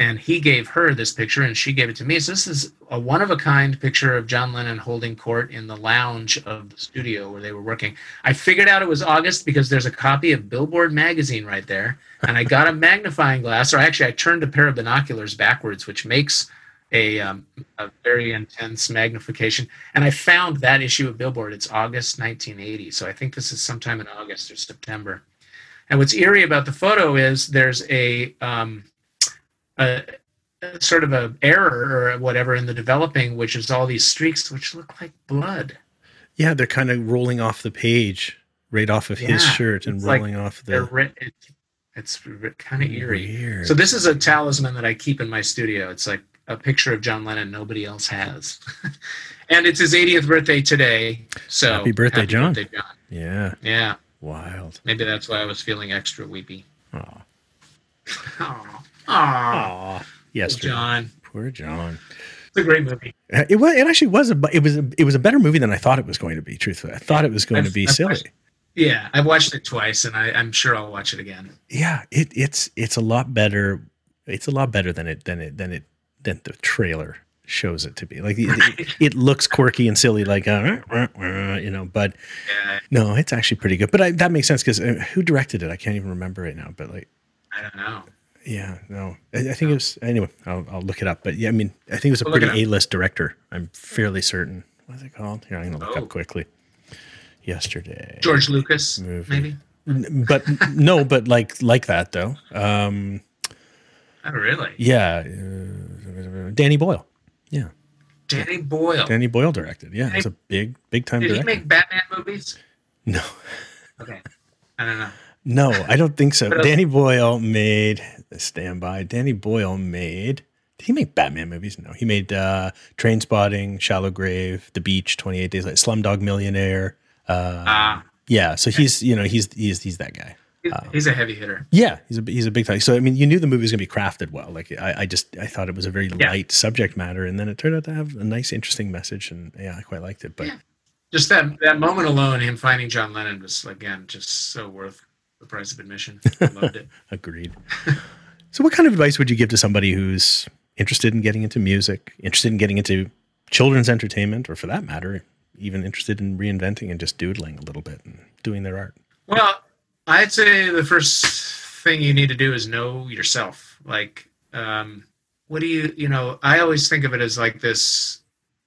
and he gave her this picture and she gave it to me. So this is a one of a kind picture of John Lennon holding court in the lounge of the studio where they were working. I figured out it was August because there's a copy of Billboard magazine right there. And I got a magnifying glass, or actually I turned a pair of binoculars backwards, which makes a, um, a very intense magnification. And I found that issue of Billboard. It's August 1980. So I think this is sometime in August or September And what's eerie about the photo is there's a, um, a, sort of a error or whatever in the developing, which is all these streaks which look like blood. Yeah, they're kind of rolling off the page, right off of his shirt and it's like rolling off the. writ- it, it's kind of eerie. Weird. So this is a talisman that I keep in my studio. It's like a picture of John Lennon nobody else has. and it's his 80th birthday today. So Happy birthday, John. birthday, John. yeah, Yeah, wild. maybe that's why I was feeling extra weepy. Aw. Aw. Aw. Aw. Yesterday. John. Poor John. It's a great movie. It was. It actually was a. It was. A, it was a better movie than I thought it was going to be. Truthfully, I thought it was going to I've- be I've silly. watched- Yeah, I've watched it twice, and I, I'm sure I'll watch it again. Yeah, it, it's it's a lot better. It's a lot better than it than it than it than the trailer shows it to be. Like it, it, it looks quirky and silly, like uh, uh, uh, you know. But Yeah, no, it's actually pretty good. But I, that makes sense because uh, who directed it? I can't even remember right now. But like, I don't know. Yeah, no, I, I think it was anyway. I'll, I'll look it up. But yeah, I mean, I think it was a We'll pretty. A-list director. I'm fairly certain. What's it called? Here, I'm gonna look Oh. up quickly. Yesterday, George Lucas, Movie. maybe. N- but no, but like like that though. Um, Oh, really? yeah, uh, Danny Boyle. Yeah, Danny Boyle. Danny Boyle directed. Yeah, it's a big big time Did he director. make Batman movies? no, Okay, I don't know. no, I don't think so. Uh, Danny Boyle made Stand By. Danny Boyle made. Did he make Batman movies? No, he made uh, Trainspotting, Shallow Grave, The Beach, Twenty Eight Days Later, Slumdog Millionaire. Uh, Ah, yeah, so he's you know he's he's he's that guy. he's, he's a heavy hitter. Yeah, he's a he's a big time. So I mean, you knew the movie was going to be crafted well. Like I, I just I thought it was a very Yeah. light subject matter, and then it turned out to have a nice, interesting message, and yeah, I quite liked it. But Yeah. Just that that moment alone, him finding John Lennon was again just so worth the price of admission. I loved it. agreed. so, what kind of advice would you give to somebody who's interested in getting into music, interested in getting into children's entertainment, or for that matter, even interested in reinventing and just doodling a little bit and doing their art? Well, I'd say the first thing you need to do is know yourself. Like, um, what do you, you know, I always think of it as like this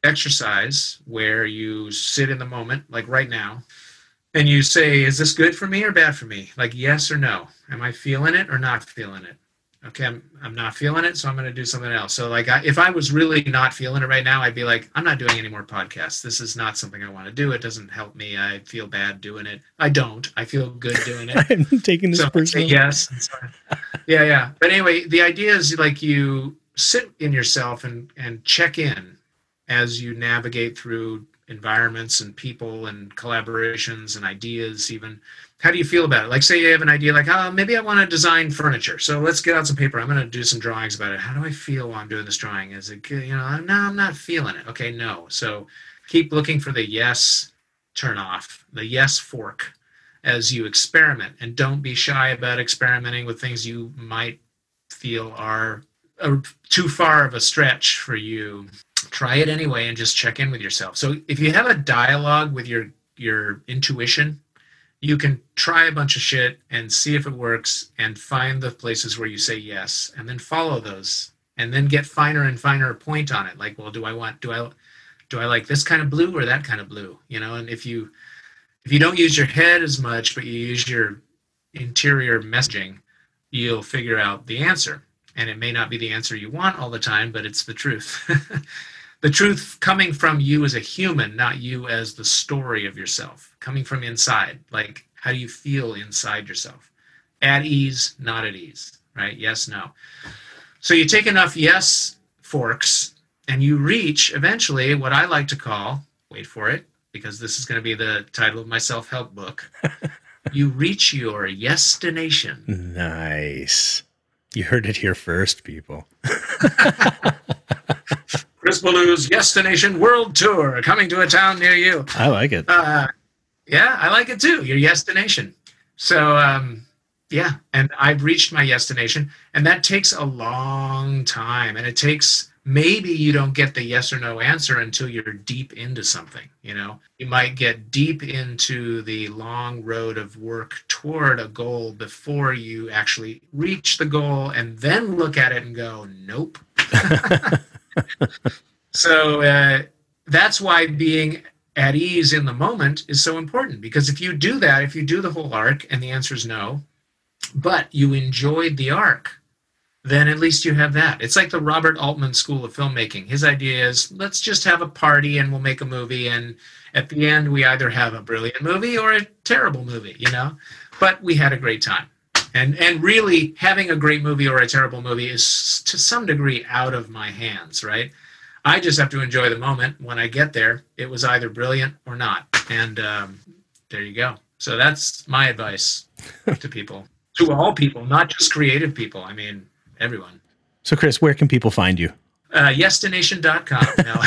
exercise where you sit in the moment, like right now, and you say, is this good for me or bad for me? Like, yes or no. Am I feeling it or not feeling it? Okay, I'm, I'm not feeling it, so I'm going to do something else. So, like, I, if I was really not feeling it right now, I'd be like, I'm not doing any more podcasts. This is not something I want to do. It doesn't help me. I feel bad doing it. I don't. I feel good doing it. I'm taking this so personally. yes. yeah, yeah. But anyway, the idea is like you sit in yourself and and check in as you navigate through environments and people and collaborations and ideas. Even how do you feel about it? Like, say you have an idea, like, oh, maybe I want to design furniture. So let's get out some paper. I'm going to do some drawings about it. How do I feel while I'm doing this drawing? Is it good? You know, no, I'm not feeling it. Okay, no. So keep looking for the yes turn off, the yes fork as you experiment and don't be shy about experimenting with things you might feel are too far of a stretch for you try it anyway and just check in with yourself so if you have a dialogue with your your intuition you can try a bunch of shit and see if it works and find the places where you say yes and then follow those and then get finer and finer point on it. Like well do i want do i do i like this kind of blue or that kind of blue? You know and if you if you don't use your head as much but you use your interior messaging you'll figure out the answer. And it may not be the answer you want all the time but it's the truth the truth coming from you as a human not you as the story of yourself. Coming from inside like how do you feel inside yourself? At ease not at ease right? Yes no. So you take enough yes forks and you reach eventually what i like to call wait for it because this is going to be the title of my self-help book. You reach your destination Nice. You heard it here first, people. Chris Ballew's Destination World Tour coming to a town near you. I like it. Uh, yeah, I like it too. Your destination. So, um, yeah, and I've reached my destination, and that takes a long time, and it takes maybe you don't get the yes or no answer until you're deep into something. You know, you might get deep into the long road of work toward a goal before you actually reach the goal, and then look at it and go, nope. so uh, that's why being at ease in the moment is so important because if you do that, if you do the whole arc and the answer is no, but you enjoyed the arc, then at least you have that. It's like the Robert Altman School of Filmmaking. His idea is let's just have a party and we'll make a movie. And at the end, we either have a brilliant movie or a terrible movie, you know? But we had a great time. And, and really, having a great movie or a terrible movie is to some degree out of my hands, right? I just have to enjoy the moment. When I get there, it was either brilliant or not. And um, there you go. So that's my advice to people, to all people, not just creative people. I mean, everyone. So, Chris, where can people find you? Uh, yestination.com. No.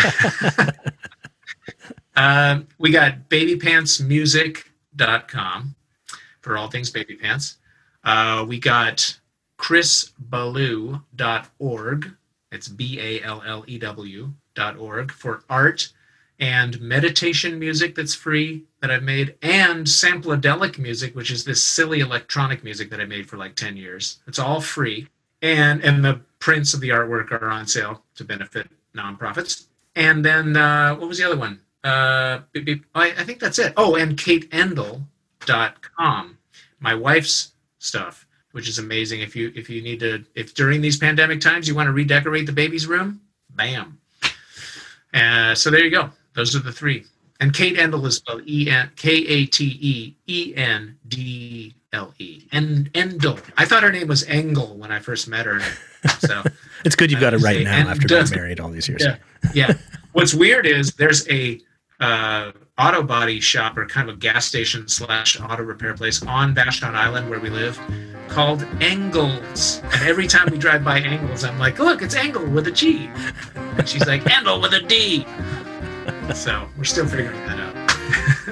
um, we got babypantsmusic.com for all things baby pants. Uh, we got chrisballew.org. It's B A L L E W dot org for art and meditation music that's free that I've made, and sampledelic music, which is this silly electronic music that I made for like 10 years. It's all free. And and the prints of the artwork are on sale to benefit nonprofits. And then uh, what was the other one? Uh, I, I think that's it. Oh, and kateendle.com, my wife's stuff, which is amazing. If you if you need to if during these pandemic times you want to redecorate the baby's room, bam. Uh, so there you go. Those are the three. And Kate Endle is spelled E N K A T E E N D L E. And Endle. I thought her name was Engel when I first met her. So it's good you've got it right now after being married all these years. Yeah. yeah. What's weird is there's a uh, auto body shop or kind of a gas station slash auto repair place on Vashon Island where we live called Engels. And every time we drive by Engels, I'm like, look, it's Engel with a G. And she's like, Engel with a D. So we're still figuring that out.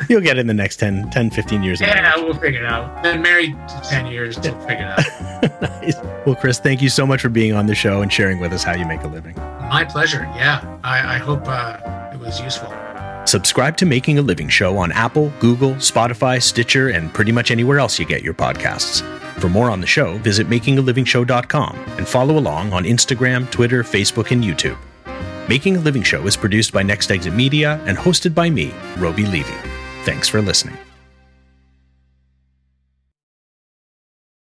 You'll get it in the next 10, 10 15 years. Yeah, we'll figure it out. Been married 10 years, we'll figure it out. nice. Well, Chris, thank you so much for being on the show and sharing with us how you make a living. My pleasure. Yeah, I, I hope uh, it was useful. Subscribe to Making a Living Show on Apple, Google, Spotify, Stitcher, and pretty much anywhere else you get your podcasts. For more on the show, visit makingalivingshow.com and follow along on Instagram, Twitter, Facebook, and YouTube. Making a Living Show is produced by Next Exit Media and hosted by me, Roby Levy. Thanks for listening.